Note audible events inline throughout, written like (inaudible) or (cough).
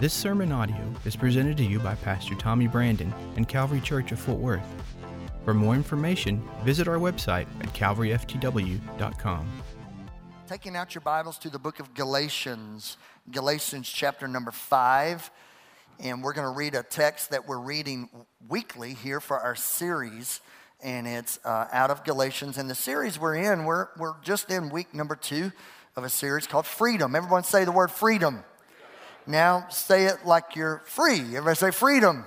This sermon audio is presented to you by Pastor Tommy Brandon and Calvary Church of Fort Worth. For more information, visit our website at calvaryftw.com. Taking out your Bibles to the book of Galatians, Galatians chapter number five. And we're going to read a text that we're reading weekly here for our series. And it's uh, out of Galatians. And the series we're in, we're, we're just in week number two of a series called Freedom. Everyone say the word freedom. Now say it like you're free. Everybody say freedom.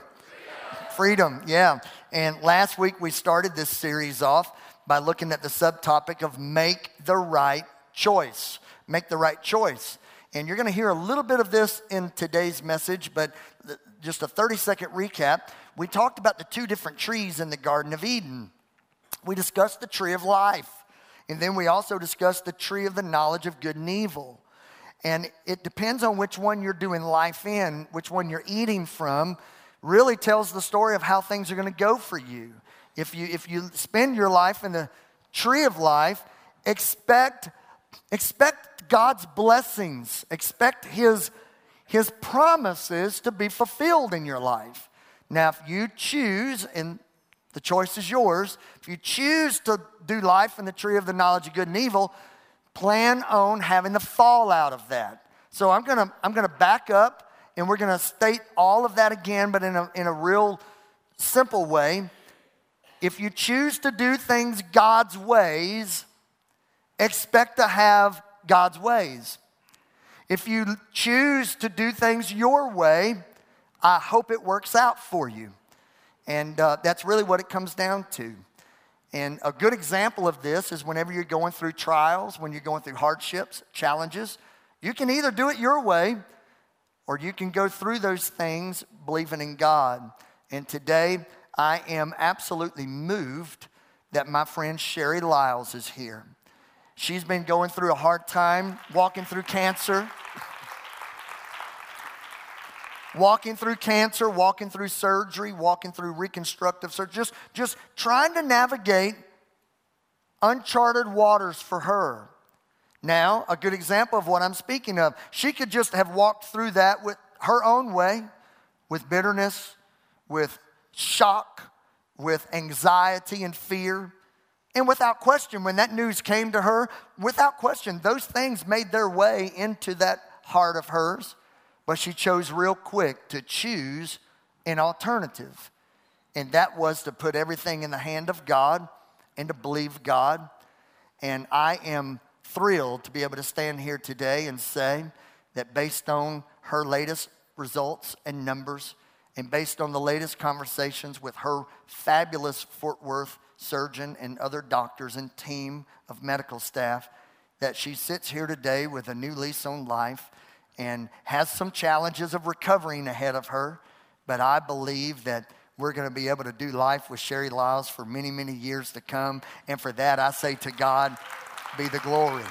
Freedom, freedom yeah. And last week we started this series off by looking at the subtopic of make the right choice. Make the right choice. And you're going to hear a little bit of this in today's message, but just a 30 second recap. We talked about the two different trees in the Garden of Eden. We discussed the tree of life, and then we also discussed the tree of the knowledge of good and evil. And it depends on which one you're doing life in, which one you're eating from, really tells the story of how things are going to go for you. If you, if you spend your life in the tree of life, expect, expect God's blessings, expect His, His promises to be fulfilled in your life. Now, if you choose, and the choice is yours, if you choose to do life in the tree of the knowledge of good and evil, plan on having the fallout of that. So I'm gonna, I'm gonna back up and we're gonna state all of that again, but in a, in a real simple way. If you choose to do things God's ways, expect to have God's ways. If you choose to do things your way, I hope it works out for you. And uh, that's really what it comes down to. And a good example of this is whenever you're going through trials, when you're going through hardships, challenges, you can either do it your way or you can go through those things believing in God. And today, I am absolutely moved that my friend Sherry Lyles is here. She's been going through a hard time, walking through cancer walking through cancer, walking through surgery, walking through reconstructive surgery, just, just trying to navigate uncharted waters for her. Now, a good example of what I'm speaking of, she could just have walked through that with her own way, with bitterness, with shock, with anxiety and fear. And without question, when that news came to her, without question, those things made their way into that heart of hers. But she chose real quick to choose an alternative. And that was to put everything in the hand of God and to believe God. And I am thrilled to be able to stand here today and say that based on her latest results and numbers, and based on the latest conversations with her fabulous Fort Worth surgeon and other doctors and team of medical staff, that she sits here today with a new lease on life and has some challenges of recovering ahead of her. But I believe that we're going to be able to do life with Sherry Lyles for many, many years to come. And for that, I say to God be the glory.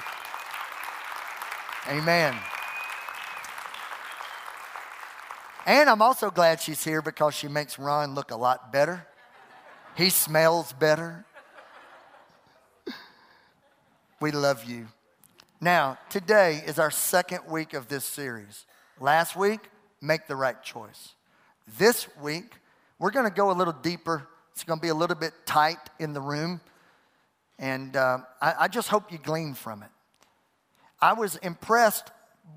Amen. And I'm also glad she's here because she makes Ron look a lot better. He smells better. We love you. Now, today is our second week of this series. Last week, make the right choice. This week, we're going to go a little deeper. It's going to be a little bit tight in the room. And uh, I, I just hope you glean from it. I was impressed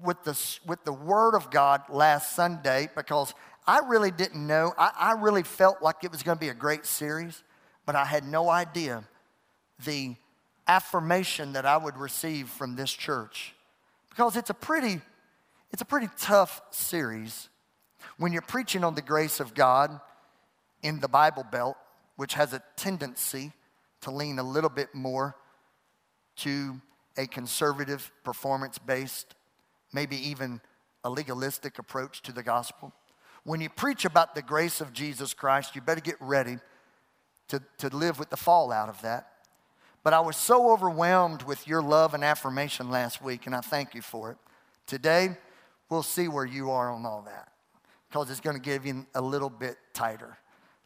with the, with the Word of God last Sunday because I really didn't know. I, I really felt like it was going to be a great series, but I had no idea the affirmation that I would receive from this church because it's a pretty it's a pretty tough series when you're preaching on the grace of God in the Bible Belt, which has a tendency to lean a little bit more to a conservative, performance based, maybe even a legalistic approach to the gospel. When you preach about the grace of Jesus Christ, you better get ready to, to live with the fallout of that. But I was so overwhelmed with your love and affirmation last week, and I thank you for it. Today, we'll see where you are on all that because it's going to give you a little bit tighter.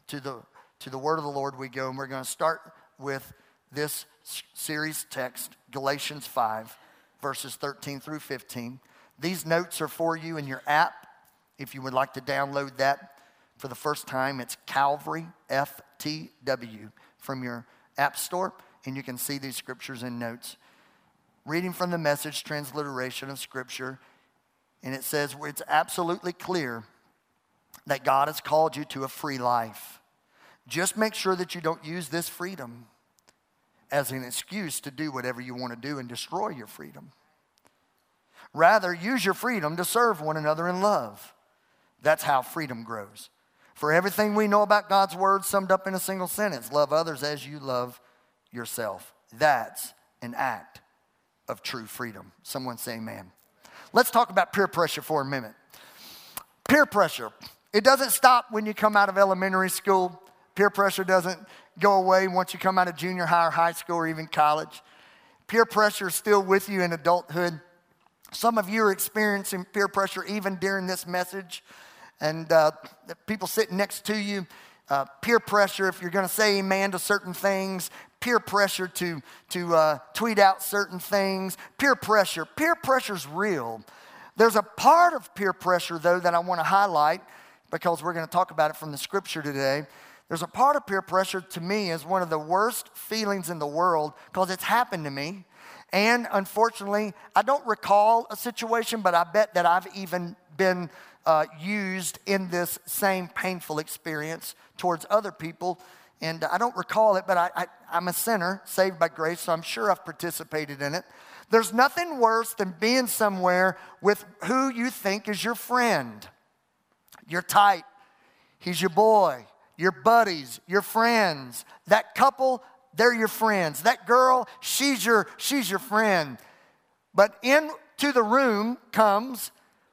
To the, to the word of the Lord we go, and we're going to start with this series text, Galatians 5, verses 13 through 15. These notes are for you in your app, If you would like to download that for the first time, it's Calvary FTW from your App Store, and you can see these scriptures and notes. Reading from the message transliteration of Scripture, and it says it's absolutely clear that God has called you to a free life. Just make sure that you don't use this freedom as an excuse to do whatever you want to do and destroy your freedom. Rather, use your freedom to serve one another in love. That's how freedom grows. For everything we know about God's word summed up in a single sentence love others as you love yourself. That's an act of true freedom. Someone say amen. Let's talk about peer pressure for a minute. Peer pressure. It doesn't stop when you come out of elementary school. Peer pressure doesn't go away once you come out of junior high or high school or even college. Peer pressure is still with you in adulthood. Some of you are experiencing peer pressure even during this message. And uh, people sitting next to you, uh, peer pressure if you're going to say amen to certain things, peer pressure to, to uh, tweet out certain things, peer pressure. Peer pressure is real. There's a part of peer pressure, though, that I want to highlight because we're going to talk about it from the scripture today. There's a part of peer pressure to me is one of the worst feelings in the world because it's happened to me. And unfortunately, I don't recall a situation, but I bet that I've even been uh, used in this same painful experience towards other people. And I don't recall it, but I, I'm a sinner saved by grace, so I'm sure I've participated in it. There's nothing worse than being somewhere with who you think is your friend. You're tight, he's your boy, your buddies, your friends. That couple, they're your friends. That girl, she's your, she's your friend. But into the room comes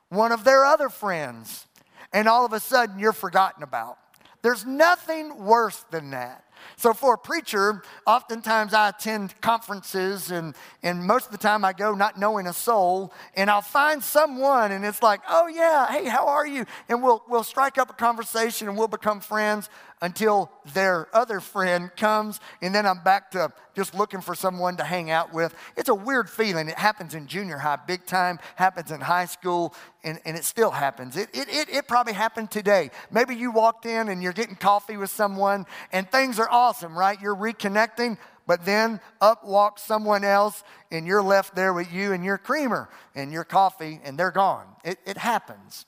one of their other friends, and all of a sudden you're forgotten about. There's nothing worse than that. So, for a preacher, oftentimes I attend conferences, and, and most of the time I go not knowing a soul, and I'll find someone, and it's like, oh, yeah, hey, how are you? And we'll, we'll strike up a conversation and we'll become friends until their other friend comes, and then I'm back to just looking for someone to hang out with. It's a weird feeling. It happens in junior high big time, happens in high school, and, and it still happens. It, it, it, it probably happened today. Maybe you walked in and you're getting coffee with someone, and things are awesome, right? You're reconnecting. But then up walks someone else, and you're left there with you and your creamer and your coffee, and they're gone. It, it happens.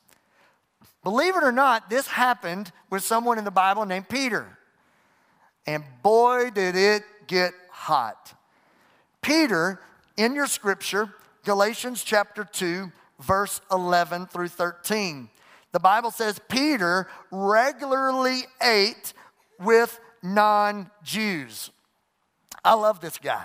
Believe it or not, this happened with someone in the Bible named Peter. And boy, did it get hot. Peter, in your scripture, Galatians chapter 2, verse 11 through 13, the Bible says Peter regularly ate with non Jews. I love this guy.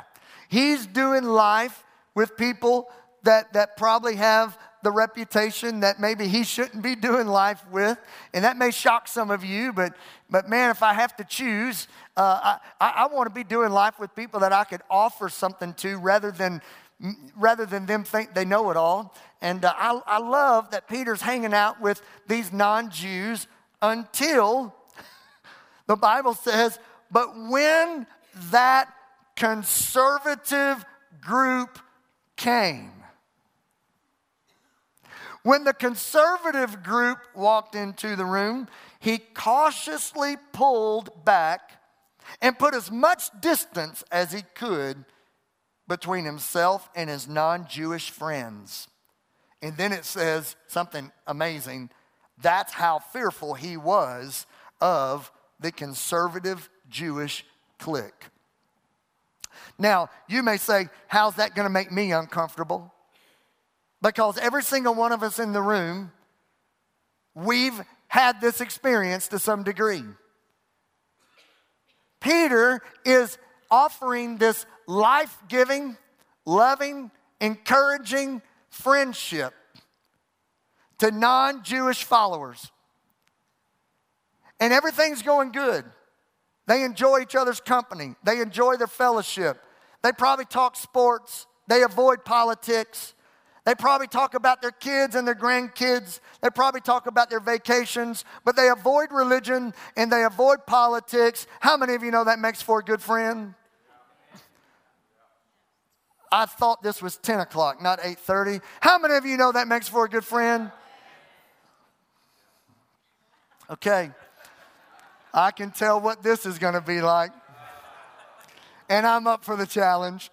He's doing life with people that, that probably have the reputation that maybe he shouldn't be doing life with. And that may shock some of you, but, but man, if I have to choose, uh, I, I want to be doing life with people that I could offer something to rather than, rather than them think they know it all. And uh, I, I love that Peter's hanging out with these non Jews until (laughs) the Bible says, but when that conservative group came, when the conservative group walked into the room, he cautiously pulled back and put as much distance as he could between himself and his non Jewish friends. And then it says something amazing. That's how fearful he was of the conservative Jewish clique. Now, you may say, How's that going to make me uncomfortable? Because every single one of us in the room, we've had this experience to some degree. Peter is offering this life giving, loving, encouraging friendship to non Jewish followers. And everything's going good. They enjoy each other's company, they enjoy their fellowship. They probably talk sports, they avoid politics, they probably talk about their kids and their grandkids. They probably talk about their vacations, but they avoid religion and they avoid politics. How many of you know that makes for a good friend? I thought this was 10 o'clock, not 8:30. How many of you know that makes for a good friend? Okay. I can tell what this is going to be like. And I'm up for the challenge.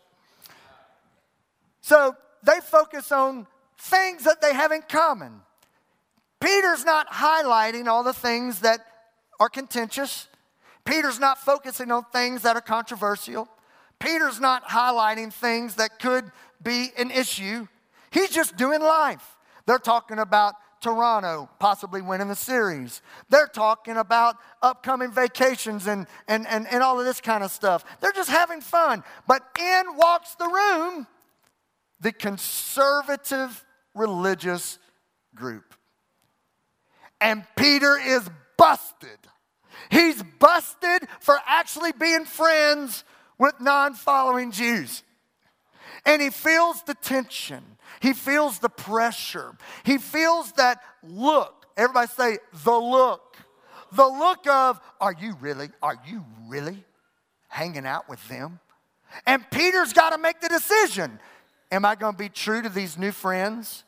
So they focus on things that they have in common. Peter's not highlighting all the things that are contentious. Peter's not focusing on things that are controversial. Peter's not highlighting things that could be an issue. He's just doing life. They're talking about Toronto possibly winning the series. They're talking about upcoming vacations and, and, and, and all of this kind of stuff. They're just having fun. But in walks the room the conservative religious group. And Peter is busted. He's busted for actually being friends with non following Jews. And he feels the tension. He feels the pressure. He feels that look. Everybody say, the look. The look of, are you really, are you really hanging out with them? And Peter's got to make the decision. Am I going to be true to these new friends?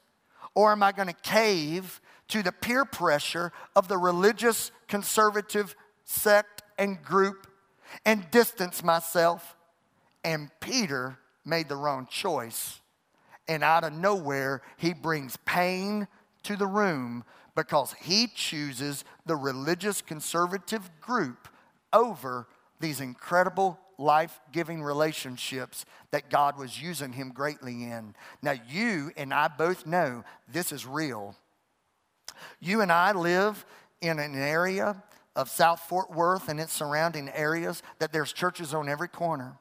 Or am I going to cave to the peer pressure of the religious conservative sect and group and distance myself? And Peter made the wrong choice. And out of nowhere, he brings pain to the room because he chooses the religious conservative group over these incredible life giving relationships that God was using him greatly in. Now, you and I both know this is real. You and I live in an area of South Fort Worth and its surrounding areas that there's churches on every corner.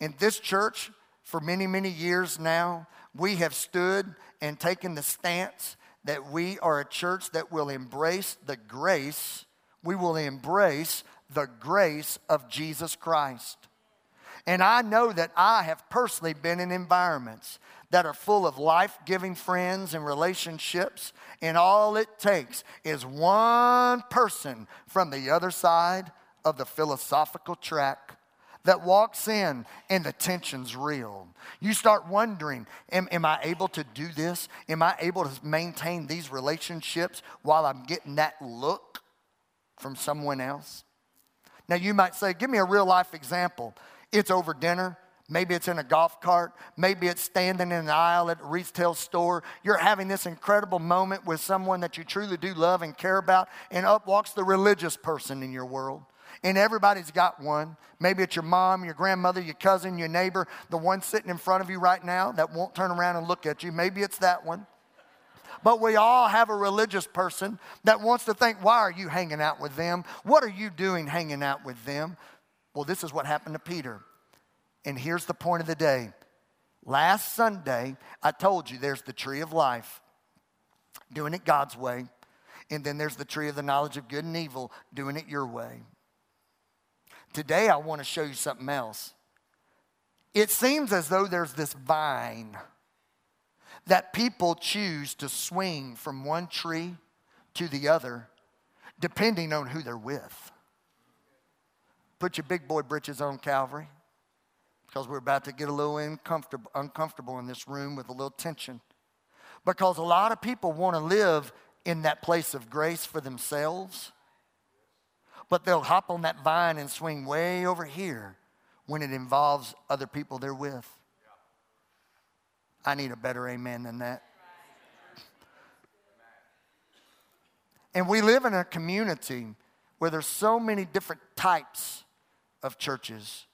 In this church, for many, many years now, we have stood and taken the stance that we are a church that will embrace the grace, we will embrace the grace of Jesus Christ. And I know that I have personally been in environments that are full of life giving friends and relationships, and all it takes is one person from the other side of the philosophical track that walks in and the tension's real. You start wondering am, am, I able to do this? Am I able to maintain these relationships while I'm getting that look from someone else? Now, you might say, Give me a real life example. It's over dinner. Maybe it's in a golf cart. Maybe it's standing in an aisle at a retail store. You're having this incredible moment with someone that you truly do love and care about, and up walks the religious person in your world. And everybody's got one. Maybe it's your mom, your grandmother, your cousin, your neighbor, the one sitting in front of you right now that won't turn around and look at you. Maybe it's that one. But we all have a religious person that wants to think, why are you hanging out with them? What are you doing hanging out with them? Well, this is what happened to Peter. And here's the point of the day. Last Sunday, I told you there's the tree of life, doing it God's way. And then there's the tree of the knowledge of good and evil, doing it your way. Today, I want to show you something else. It seems as though there's this vine that people choose to swing from one tree to the other depending on who they're with. Put your big boy britches on, Calvary, because we're about to get a little uncomfortable, uncomfortable in this room with a little tension. Because a lot of people want to live in that place of grace for themselves, but they'll hop on that vine and swing way over here when it involves other people they're with. I need a better amen than that. And we live in a community where there's so many different types of churches.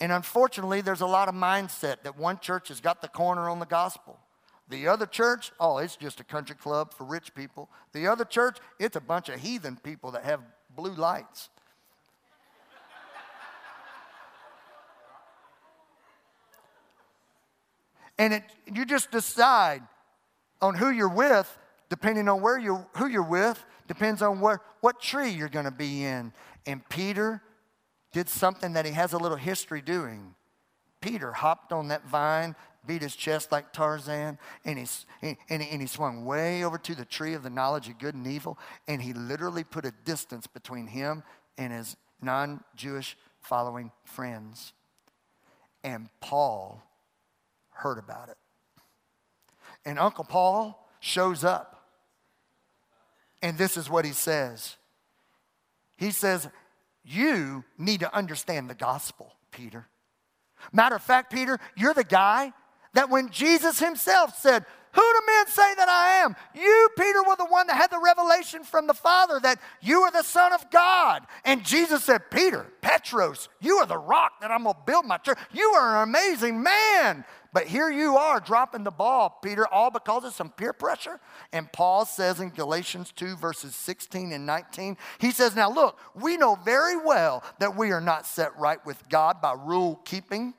And unfortunately, there's a lot of mindset that one church has got the corner on the gospel. The other church, oh, it's just a country club for rich people. The other church, it's a bunch of heathen people that have blue lights. And it, you just decide on who you're with, depending on where you who you're with, depends on where, what tree you're going to be in. And Peter did something that he has a little history doing. Peter hopped on that vine, beat his chest like Tarzan, and he, and, he, and he swung way over to the tree of the knowledge of good and evil, and he literally put a distance between him and his non Jewish following friends. And Paul heard about it. And Uncle Paul shows up. And this is what he says He says, You need to understand the gospel, Peter. Matter of fact, Peter, you're the guy that when Jesus himself said, who do men say that I am? You, Peter, were the one that had the revelation from the Father that you are the Son of God. And Jesus said, Peter, Petros, you are the rock that I'm going to build my church. You are an amazing man. But here you are dropping the ball, Peter, all because of some peer pressure. And Paul says in Galatians 2, verses 16 and 19, he says, Now look, we know very well that we are not set right with God by rule keeping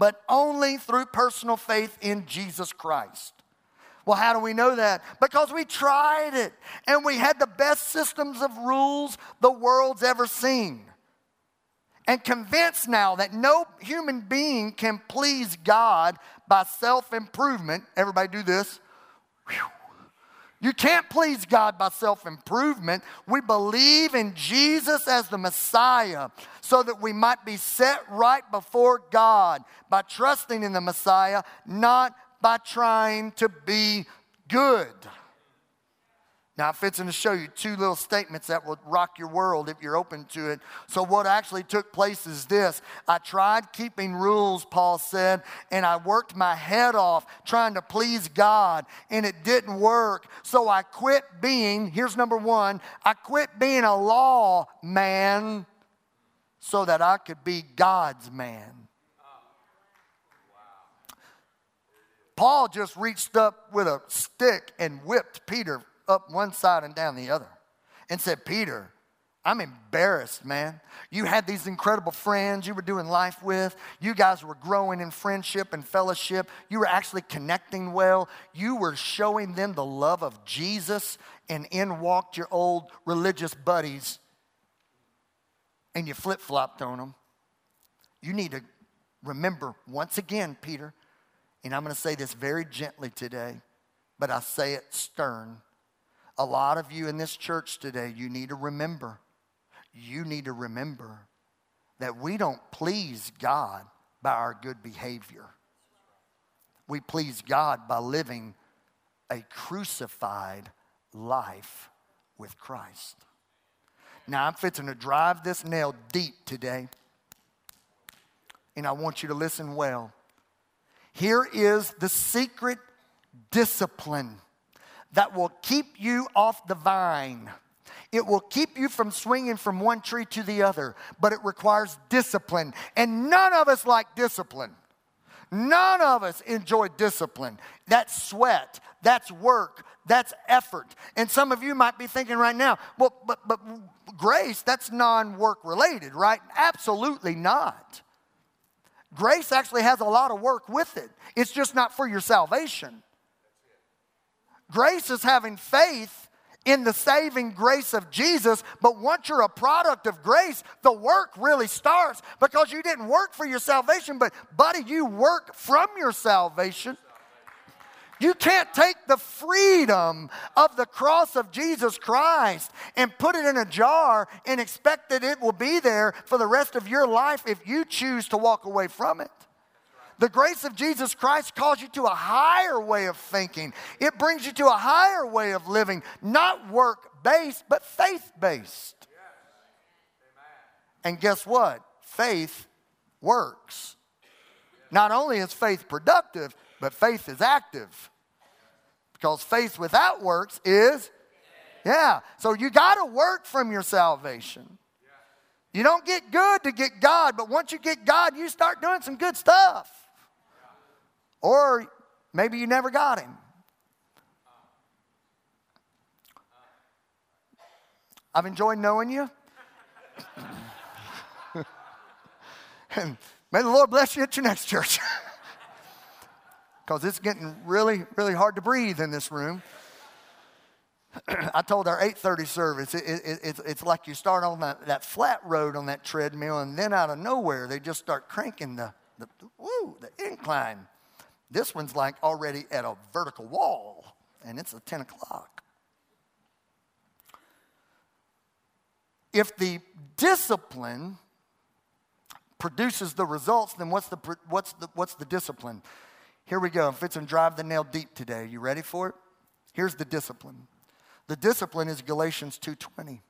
but only through personal faith in Jesus Christ. Well, how do we know that? Because we tried it and we had the best systems of rules the world's ever seen. And convinced now that no human being can please God by self improvement. Everybody do this. Whew you can't please God by self improvement. We believe in Jesus as the Messiah so that we might be set right before God by trusting in the Messiah, not by trying to be good. Now, I'm fixing to show you two little statements that will rock your world if you're open to it. So, what actually took place is this I tried keeping rules, Paul said, and I worked my head off trying to please God, and it didn't work. So, I quit being, here's number one, I quit being a law man so that I could be God's man. Paul just reached up with a stick and whipped Peter up one side and down the other and said, Peter, I'm embarrassed, man. You had these incredible friends you were doing life with. You guys were growing in friendship and fellowship. You were actually connecting well. You were showing them the love of Jesus, and in walked your old religious buddies, and you flip flopped on them. You need to remember once again, Peter, and I'm going to say this very gently today, but I say it stern a lot of you in this church today, you need to remember, you need to remember that we don't please God by our good behavior. We please God by living a crucified life with Christ. Now, I'm fixing to drive this nail deep today, and I want you to listen well. Here is the secret discipline that will keep you off the vine. It will keep you from swinging from one tree to the other, but it requires discipline. And none of us like discipline. None of us enjoy discipline. That's sweat, that's work, that's effort. And some of you might be thinking right now, well, but, but grace, that's non work related, right? Absolutely not. Grace actually has a lot of work with it, it's just not for your salvation. Grace is having faith in the saving grace of Jesus, but once you're a product of grace, the work really starts because you didn't work for your salvation, but buddy, you work from your salvation. You can't take the freedom of the cross of Jesus Christ and put it in a jar and expect that it will be there for the rest of your life if you choose to walk away from it. The grace of Jesus Christ calls you to a higher way of thinking. It brings you to a higher way of living, not work based, but faith based. And guess what? Faith works. Not only is faith productive, but faith is active. Because faith without works is, yeah. So you got to work from your salvation. You don't get good to get God, but once you get God, you start doing some good stuff. Or maybe you never got him. I've enjoyed knowing you. (laughs) and may the Lord bless you at your next church. (laughs) Because it's getting really, really hard to breathe in this room. (clears throat) I told our 8:30 service, it, it, it, it's, like you start on that, that flat road on that treadmill, and then out of nowhere they just start cranking the, the woo, the incline. This one's like already at a vertical wall, and it's at 10 o'clock. If the discipline produces the results, then what's the, what's the, what's the discipline? Here we go. Fitz and drive the nail deep today. You ready for it? Here's the discipline. The discipline is Galatians 2:20.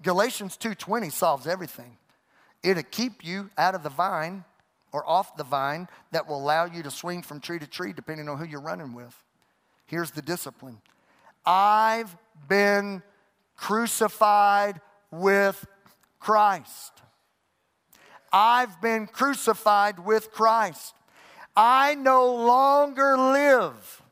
Galatians 2:20 solves everything. It'll keep you out of the vine or off the vine that will allow you to swing from tree to tree depending on who you're running with. Here's the discipline. I've been crucified with Christ. I've been crucified with Christ. I no longer live.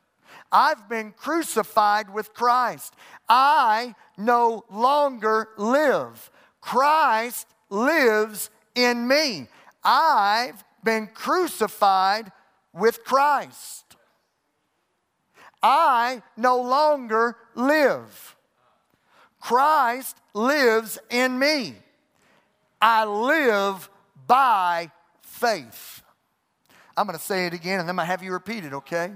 I've been crucified with Christ. I no longer live. Christ lives in me. I've been crucified with Christ. I no longer live. Christ lives in me. I live by faith. I'm going to say it again and then to have you repeat it, okay?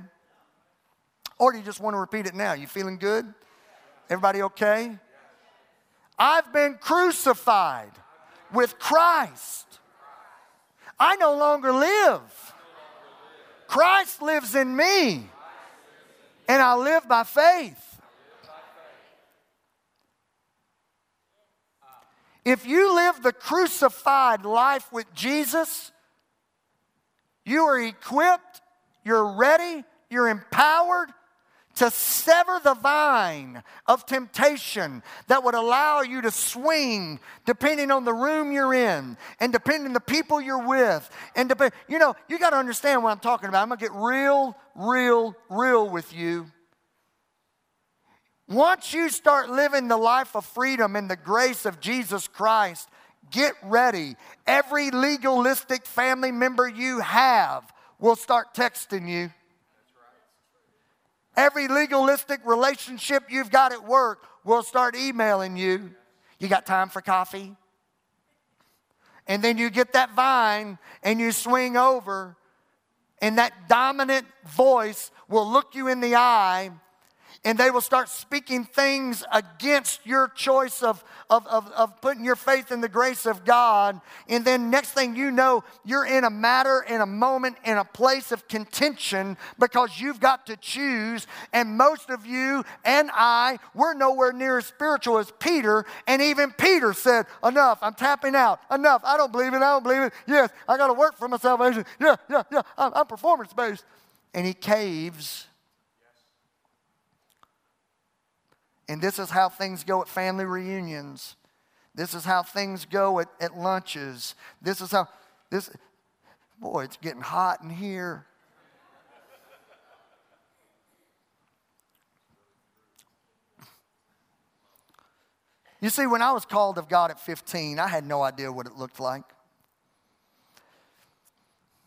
Or do you just want to repeat it now? You feeling good? Everybody okay? I've been crucified with Christ. I no longer live. Christ lives in me. And I live by faith. If you live the crucified life with Jesus, you are equipped, you're ready, you're empowered to sever the vine of temptation that would allow you to swing depending on the room you're in and depending the people you're with. And depend, you know, you got to understand what I'm talking about. I'm going to get real, real, real with you. Once you start living the life of freedom in the grace of Jesus Christ, get ready. Every legalistic family member you have will start texting you. Every legalistic relationship you've got at work will start emailing you. You got time for coffee? And then you get that vine and you swing over, and that dominant voice will look you in the eye and they will start speaking things against your choice of, of, of, of, putting your faith in the grace of God. And then, next thing you know, you're in a matter, in a moment, in a place of contention because you've got to choose. And most of you and I, we're nowhere near as spiritual as Peter. And even Peter said, Enough, I'm tapping out. Enough, I don't believe it, I don't believe it. Yes, I got to work for my salvation. Yeah, yeah, yeah, I'm, I'm performance based. And he caves And this is how things go at family reunions. This is how things go at, at lunches. This is how, this, boy, it's getting hot in here. You see, when I was called of God at 15, I had no idea what it looked like.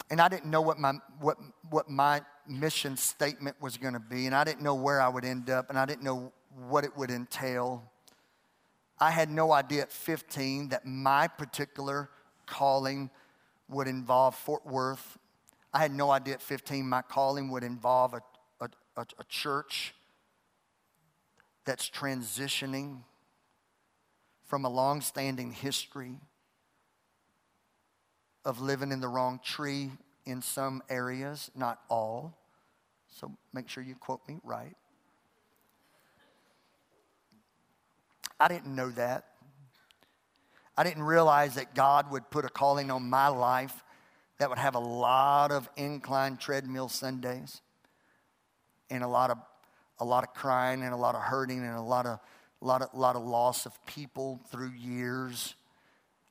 And I didn't know what my, what, what my mission statement was going to be, and I didn't know where I would end up, and I didn't know what it would entail. I had no idea at 15 that my particular calling would involve Fort Worth. I had no idea at 15 my calling would involve a, a, a, a church that's transitioning from a long standing history of living in the wrong tree in some areas, not all. So make sure you quote me right. I didn't know that. I didn't realize that God would put a calling on my life that would have a lot of incline treadmill Sundays and a lot of a lot of crying and a lot of hurting and a lot of lot of, lot of loss of people through years.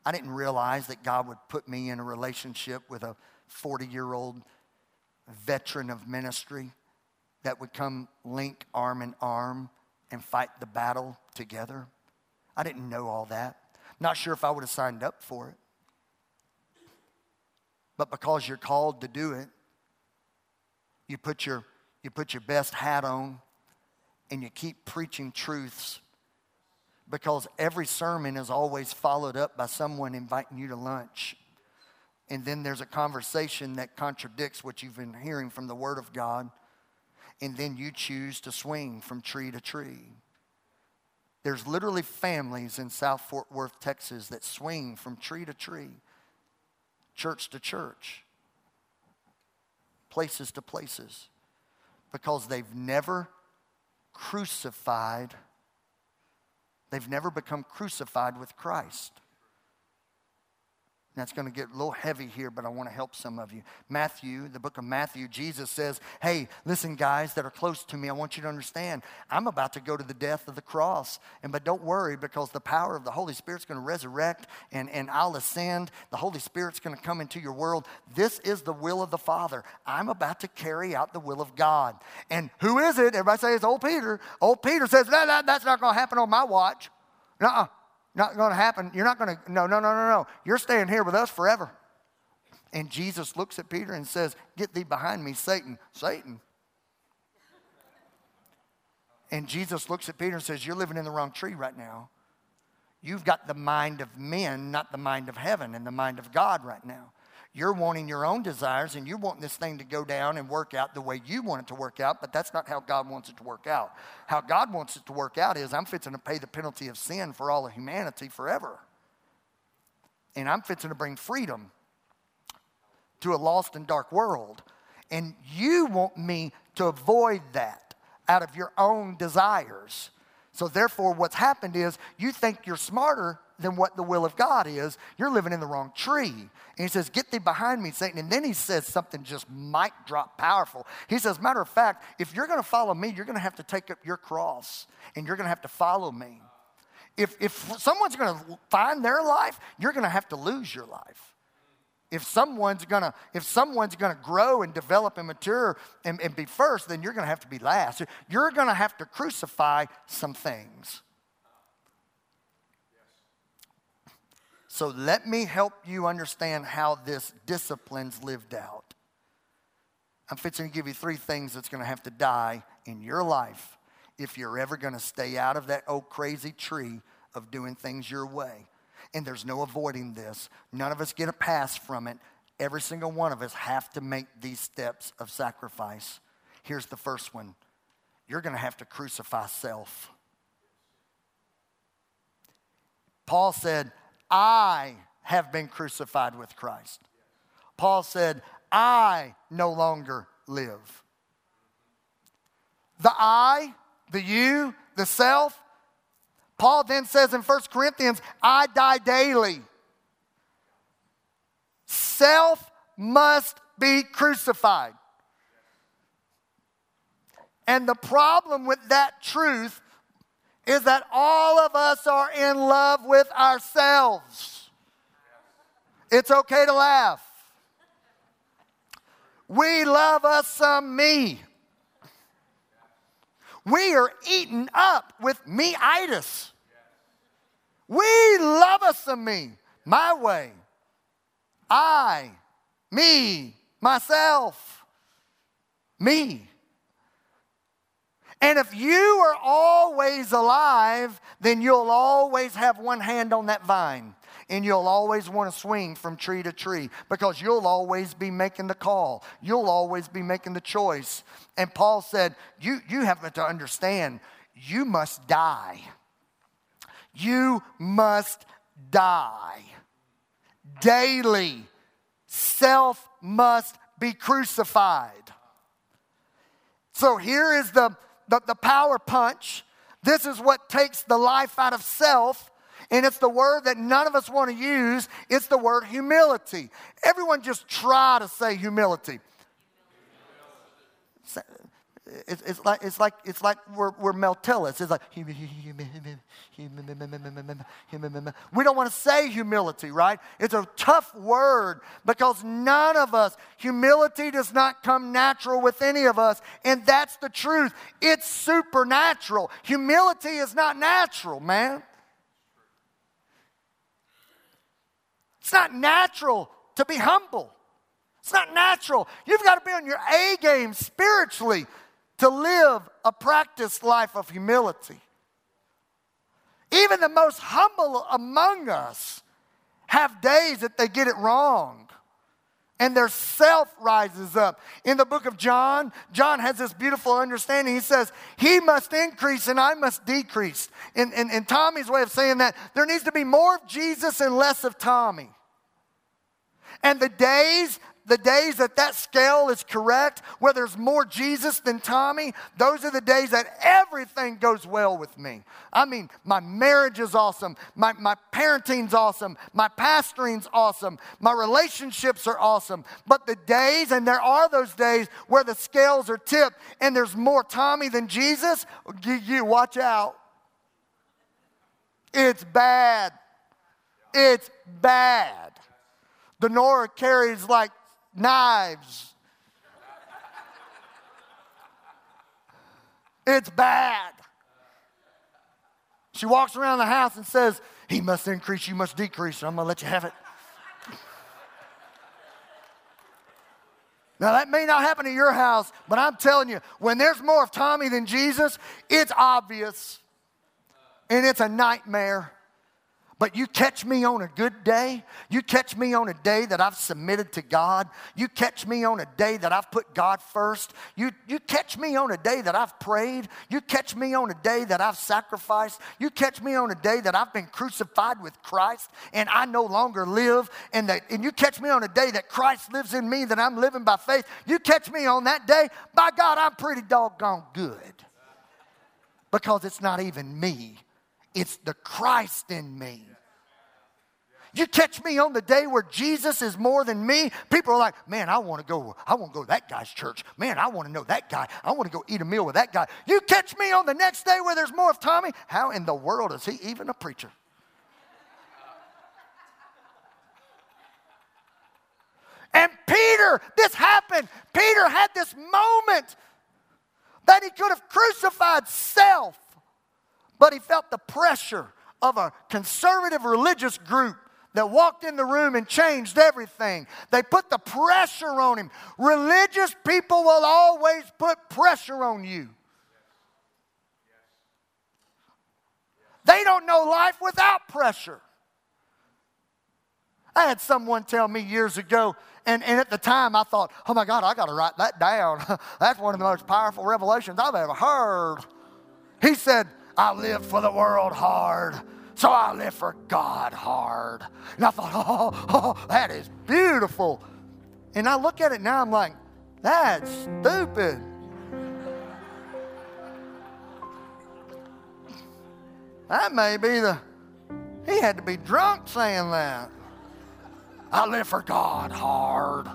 I didn't realize that God would put me in a relationship with a 40 year old veteran of ministry that would come link arm in arm and fight the battle together. I didn't know all that. Not sure if I would have signed up for it. But because you're called to do it, you put your, you put your best hat on and you keep preaching truths because every sermon is always followed up by someone inviting you to lunch. And then there's a conversation that contradicts what you've been hearing from the Word of God. And then you choose to swing from tree to tree. There's literally families in South Fort Worth, Texas that swing from tree to tree, church to church, places to places, because they've never crucified. They've never become crucified with Christ. That's going to get a little heavy here, but I want to help some of you. Matthew, the book of Matthew, Jesus says, Hey, listen, guys that are close to me, I want you to understand, I'm about to go to the death of the cross. And but don't worry, because the power of the Holy Spirit's going to resurrect and, and I'll ascend. The Holy Spirit's going to come into your world. This is the will of the Father. I'm about to carry out the will of God. And who is it? Everybody says it's old Peter. Old Peter says, no, no, that's not going to happen on my watch. No, not going to happen. You're not going to, no, no, no, no, no. You're staying here with us forever. And Jesus looks at Peter and says, Get thee behind me, Satan. Satan. And Jesus looks at Peter and says, You're living in the wrong tree right now. You've got the mind of men, not the mind of heaven and the mind of God right now. You're wanting your own desires and you're wanting this thing to go down and work out the way you want it to work out, but that's not how God wants it to work out. How God wants it to work out is I'm fixing to pay the penalty of sin for all of humanity forever. And I'm fixing to bring freedom to a lost and dark world. And you want me to avoid that out of your own desires. So, therefore, what's happened is you think you're smarter than what the will of God is, you're living in the wrong tree. And he says, Get thee behind me, Satan. And then he says something just mic drop powerful. He says, Matter of fact, if you're going to follow me, you're going to have to take up your cross and you're going to have to follow me. If, if someone's going to find their life, you're going to have to lose your life. If someone's gonna, if someone's gonna grow and develop and mature and, and be first, then you're gonna have to be last. You're gonna have to crucify some things. So let me help you understand how this discipline's lived out. I'm fixing to give you three things that's going to have to die in your life if you're ever going to stay out of that old crazy tree of doing things your way. And there's no avoiding this. None of us get a pass from it. Every single one of us have to make these steps of sacrifice. Here's the first one you're going to have to crucify self. Paul said, I have been crucified with Christ. Paul said, I no longer live. The I, the you, the self. Paul then says in 1 Corinthians, I die daily. Self must be crucified. And the problem with that truth is that all of us are in love with ourselves. It's okay to laugh. We love us some me. We are eaten up with me-itis. We love us some me, my way. I, me, myself, me. And if you are always alive, then you'll always have one hand on that vine. And you'll always want to swing from tree to tree because you'll always be making the call. You'll always be making the choice. And Paul said, You, you have to understand, you must die. You must die. Daily, self must be crucified. So here is the the, the power punch. This is what takes the life out of self. And it's the word that none of us want to use. It's the word humility. Everyone just try to say humility. It's, it's, like, it's like, it's like we're, we're Meltilus. It's like, we don't want to say humility, right? It's a tough word because none of us, humility does not come natural with any of us. And that's the truth. It's supernatural. Humility is not natural, man. It's not natural to be humble. It's not natural. You've got to be on your A game spiritually to live a practiced life of humility. Even the most humble among us have days that they get it wrong and their self rises up. In the book of John, John has this beautiful understanding. He says, He must increase and I must decrease. In, in, in Tommy's way of saying that, there needs to be more of Jesus and less of Tommy. And the days the days that that scale is correct, where there's more Jesus than Tommy, those are the days that everything goes well with me. I mean, my marriage is awesome, my, my parenting's awesome, my pastoring's awesome, my relationships are awesome. But the days, and there are those days where the scales are tipped and there's more Tommy than Jesus, you, you watch out. It's bad. It's bad. Denora carries like knives. It's bad. She walks around the house and says, He must increase, you must decrease. I'm going to let you have it. Now, that may not happen at your house, but I'm telling you, when there's more of Tommy than Jesus, it's obvious and it's a nightmare. But you catch me on a good day, you catch me on a day that I've submitted to God, you catch me on a day that I've put God first, you, you catch me on a day that I've prayed, you catch me on a day that I've sacrificed, you catch me on a day that I've been crucified with Christ and I no longer live, and, that, and you catch me on a day that Christ lives in me, that I'm living by faith, you catch me on that day, by God, I'm pretty doggone good. Because it's not even me, it's the Christ in me. You catch me on the day where Jesus is more than me, people are like, man, I want to go, I want to go to that guy's church. Man, I want to know that guy. I want to go eat a meal with that guy. You catch me on the next day where there's more of Tommy, how in the world is he even a preacher? And Peter, this happened. Peter had this moment that he could have crucified self, but he felt the pressure of a conservative religious group that walked in the room and changed everything. They put the pressure on him. Religious people will always put pressure on you. They don't know life without pressure. I had someone tell me years ago, and, and at the time I thought, oh my God, I got to write that down. (laughs) That's one of the most powerful revelations I've ever heard. He said, I live for the world hard so I live for God hard. And I thought, oh, oh, oh, that is beautiful. And I look at it now, I'm like, that's stupid. That may be the, he had to be drunk saying that. I live for God hard.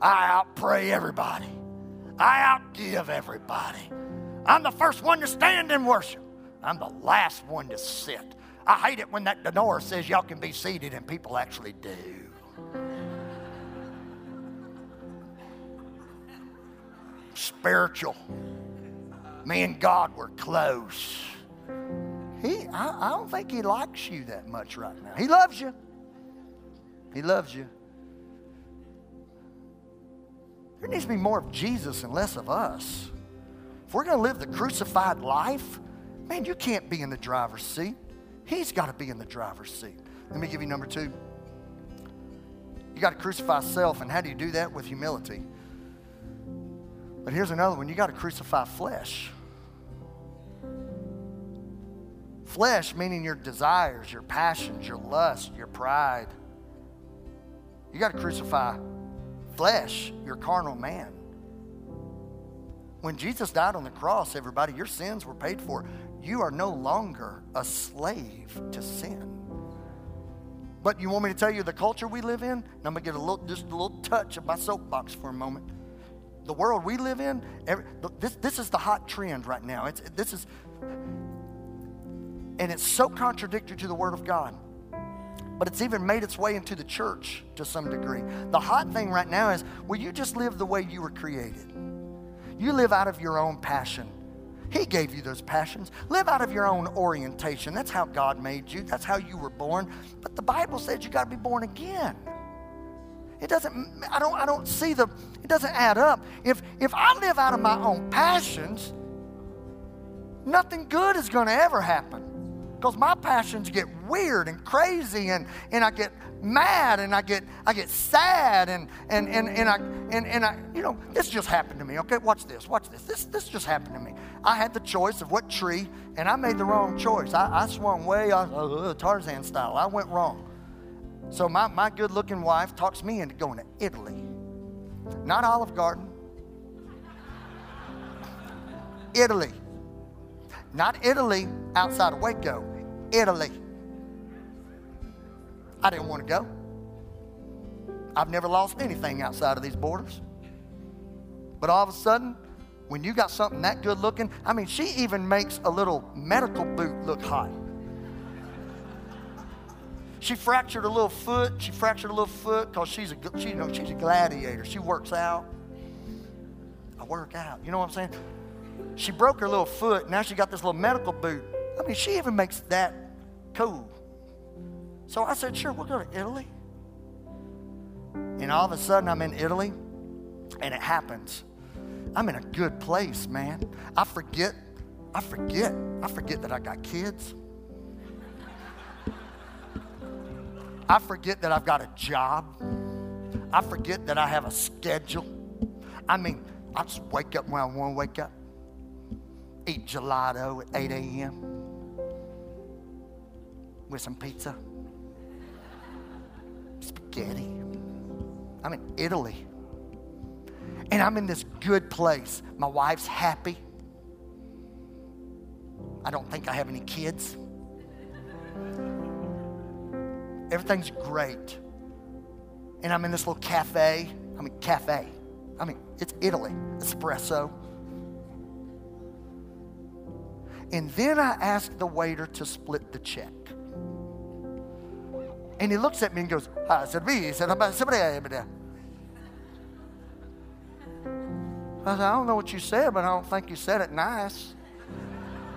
I outpray everybody. I outgive everybody. I'm the first one to stand and worship. I'm the last one to sit. I hate it when that Denora says y'all can be seated and people actually do. Spiritual. Me and God were close. He, I, I don't think he likes you that much right now. He loves you. He loves you. There needs to be more of Jesus and less of us. We're going to live the crucified life, man, you can't be in the driver's seat. He's got to be in the driver's seat. Let me give you number two. You got to crucify self, and how do you do that? With humility. But here's another one you got to crucify flesh. Flesh meaning your desires, your passions, your lust, your pride. You got to crucify flesh, your carnal man. When Jesus died on the cross, everybody, your sins were paid for. You are no longer a slave to sin. But you want me to tell you the culture we live in? I'm gonna get a little, just a little touch of my soapbox for a moment. The world we live in, every, this, this is the hot trend right now. It's, this is, and it's so contradictory to the Word of God. But it's even made its way into the church to some degree. The hot thing right now is will you just live the way you were created? You live out of your own passion. He gave you those passions. Live out of your own orientation. That's how God made you. That's how you were born. But the Bible says you got to be born again. It doesn't I don't I don't see the it doesn't add up. If if I live out of my own passions, nothing good is going to ever happen. Because my passions get weird and crazy and and I get mad and I get I get sad and and and, and I and, and I you know this just happened to me. Okay, watch this, watch this. This this just happened to me. I had the choice of what tree and I made the wrong choice. I, I swung way uh, Tarzan style. I went wrong. So my, my good looking wife talks me into going to Italy. Not Olive Garden. Italy. Not Italy outside of Waco. Italy. I didn't want to go. I've never lost anything outside of these borders. But all of a sudden, when you got something that good looking, I mean, she even makes a little medical boot look hot. She fractured a little foot. She fractured a little foot because she's a she, you know she's a gladiator. She works out. I work out. You know what I'm saying? She broke her little foot. Now she got this little medical boot. I mean, she even makes that cool. So I said, sure, we'll go to Italy. And all of a sudden, I'm in Italy, and it happens. I'm in a good place, man. I forget, I forget, I forget that I got kids. I forget that I've got a job. I forget that I have a schedule. I mean, I just wake up when I want to wake up, eat gelato at 8 a.m. with some pizza, spaghetti. I'm in Italy. And I'm in this good place. My wife's happy. I don't think I have any kids. Everything's great. And I'm in this little cafe. I mean, cafe. I mean, it's Italy, espresso. And then I ask the waiter to split the check. And he looks at me and goes, ah, I said, I don't know what you said, but I don't think you said it nice.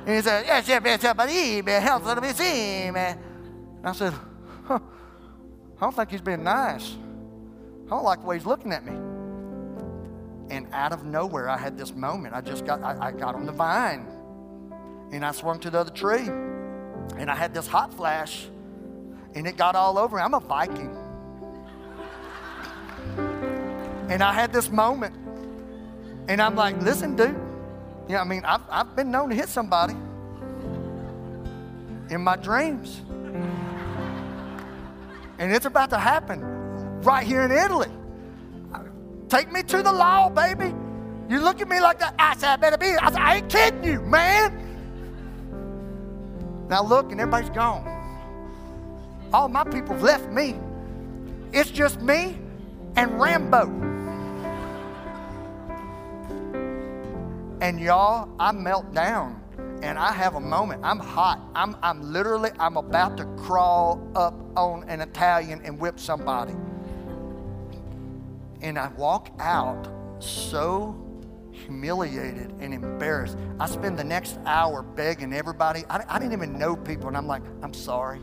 And he said, Yes, yes, yes, yes, I said, huh, I don't think he's being nice. I don't like the way he's looking at me. And out of nowhere, I had this moment. I just got, I, I got on the vine and I swung to the other tree. And I had this hot flash and it got all over. Me. I'm a Viking. And I had this moment. And I'm like, listen, dude. You know, I mean, I've, I've been known to hit somebody in my dreams. And it's about to happen right here in Italy. Take me to the law, baby. You look at me like that. I said, I better be. I said, I ain't kidding you, man. Now look, and everybody's gone. All my people have left me. It's just me and Rambo. And y'all, I melt down and I have a moment. I'm hot. I'm, I'm literally, I'm about to crawl up on an Italian and whip somebody. And I walk out so humiliated and embarrassed. I spend the next hour begging everybody. I, I didn't even know people, and I'm like, I'm sorry.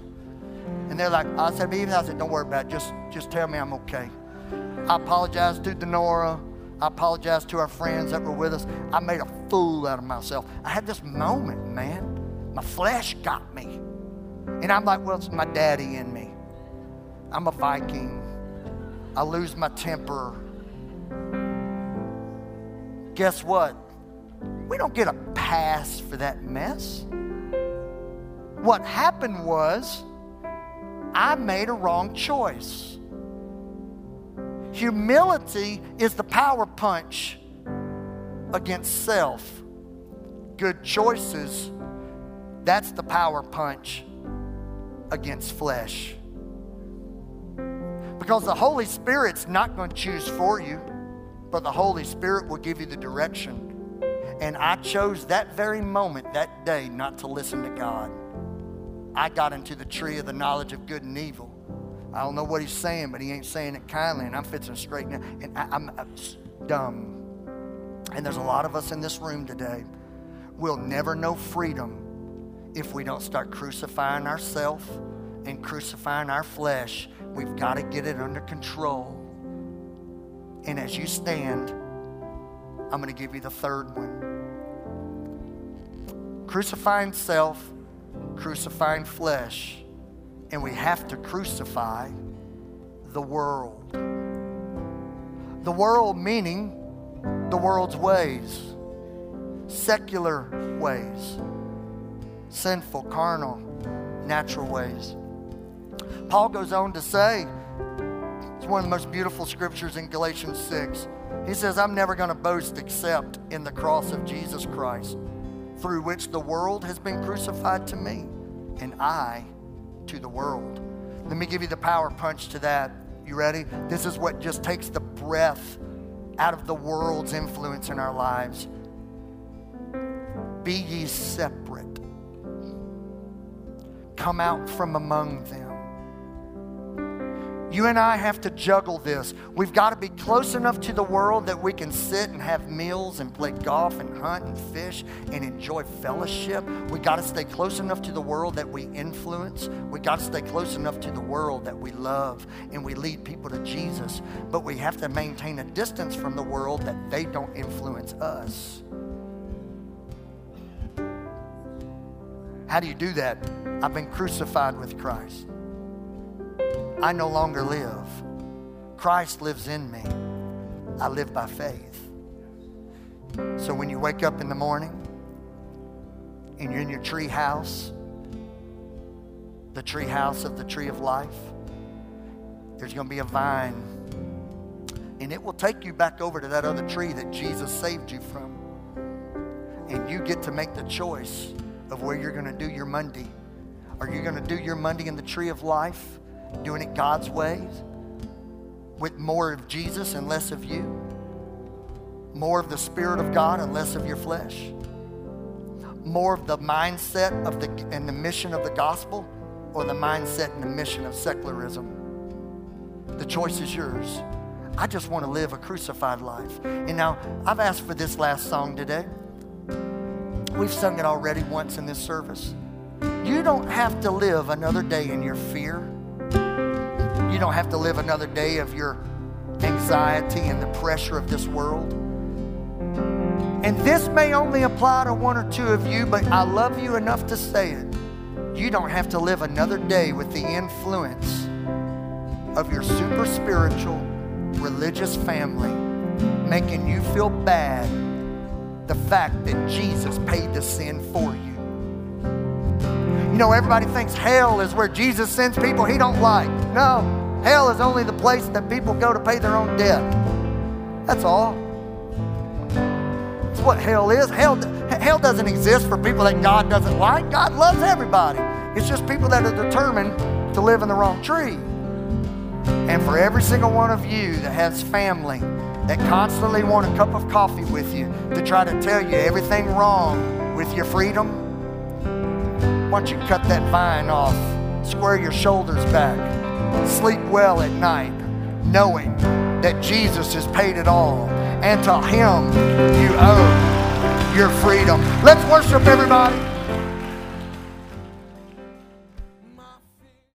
And they're like, I said, even I said, don't worry about it. Just, just tell me I'm okay. I apologize to Denora. I apologize to our friends that were with us. I made a fool out of myself. I had this moment, man. My flesh got me. And I'm like, well, it's my daddy in me. I'm a Viking. I lose my temper. Guess what? We don't get a pass for that mess. What happened was, I made a wrong choice. Humility is the power punch against self. Good choices, that's the power punch against flesh. Because the Holy Spirit's not going to choose for you, but the Holy Spirit will give you the direction. And I chose that very moment, that day, not to listen to God. I got into the tree of the knowledge of good and evil. I don't know what he's saying, but he ain't saying it kindly, and I'm fixing straight now. And I, am dumb. And there's a lot of us in this room today. We'll never know freedom if we don't start crucifying ourselves and crucifying our flesh. We've got to get it under control. And as you stand, I'm going to give you the third one crucifying self crucifying flesh, and we have to crucify the world. The world meaning the world's ways, secular ways, sinful, carnal, natural ways. Paul goes on to say, it's one of the most beautiful scriptures in Galatians 6. He says, I'm never going to boast except in the cross of Jesus Christ, through which the world has been crucified to me, and I to the world. Let me give you the power punch to that. You ready? This is what just takes the breath out of the world's influence in our lives. Be ye separate. Come out from among them. You and I have to juggle this. We've got to be close enough to the world that we can sit and have meals and play golf and hunt and fish and enjoy fellowship. We got to stay close enough to the world that we influence. We got to stay close enough to the world that we love and we lead people to Jesus. But we have to maintain a distance from the world that they don't influence us. How do you do that? I've been crucified with Christ. I no longer live. Christ lives in me. I live by faith. So when you wake up in the morning and you're in your tree house, the tree house of the tree of life, there's going to be a vine. And it will take you back over to that other tree that Jesus saved you from. And you get to make the choice of where you're going to do your Monday. Are you going to do your Monday in the tree of life? Doing it God's ways, with more of Jesus and less of you, more of the Spirit of God and less of your flesh, more of the mindset of the and the mission of the gospel, or the mindset and the mission of secularism. The choice is yours. I just want to live a crucified life. And now I've asked for this last song today. We've sung it already once in this service. You don't have to live another day in your fear you don't have to live another day of your anxiety and the pressure of this world. And this may only apply to one or two of you, but I love you enough to say it. You don't have to live another day with the influence of your super spiritual, religious family making you feel bad the fact that Jesus paid the sin for you. You know, everybody thinks hell is where Jesus sends people he don't like. No, hell is only the place that people go to pay their own debt. That's all. That's what hell is. Hell, hell doesn't exist for people that God doesn't like. God loves everybody. It's just people that are determined to live in the wrong tree. And for every single one of you that has family that constantly want a cup of coffee with you to try to tell you everything wrong with your freedom, why don't you cut that vine off? Square your shoulders back. Sleep well at night, knowing that Jesus has paid it all. And to Him you owe your freedom. Let's worship, everybody.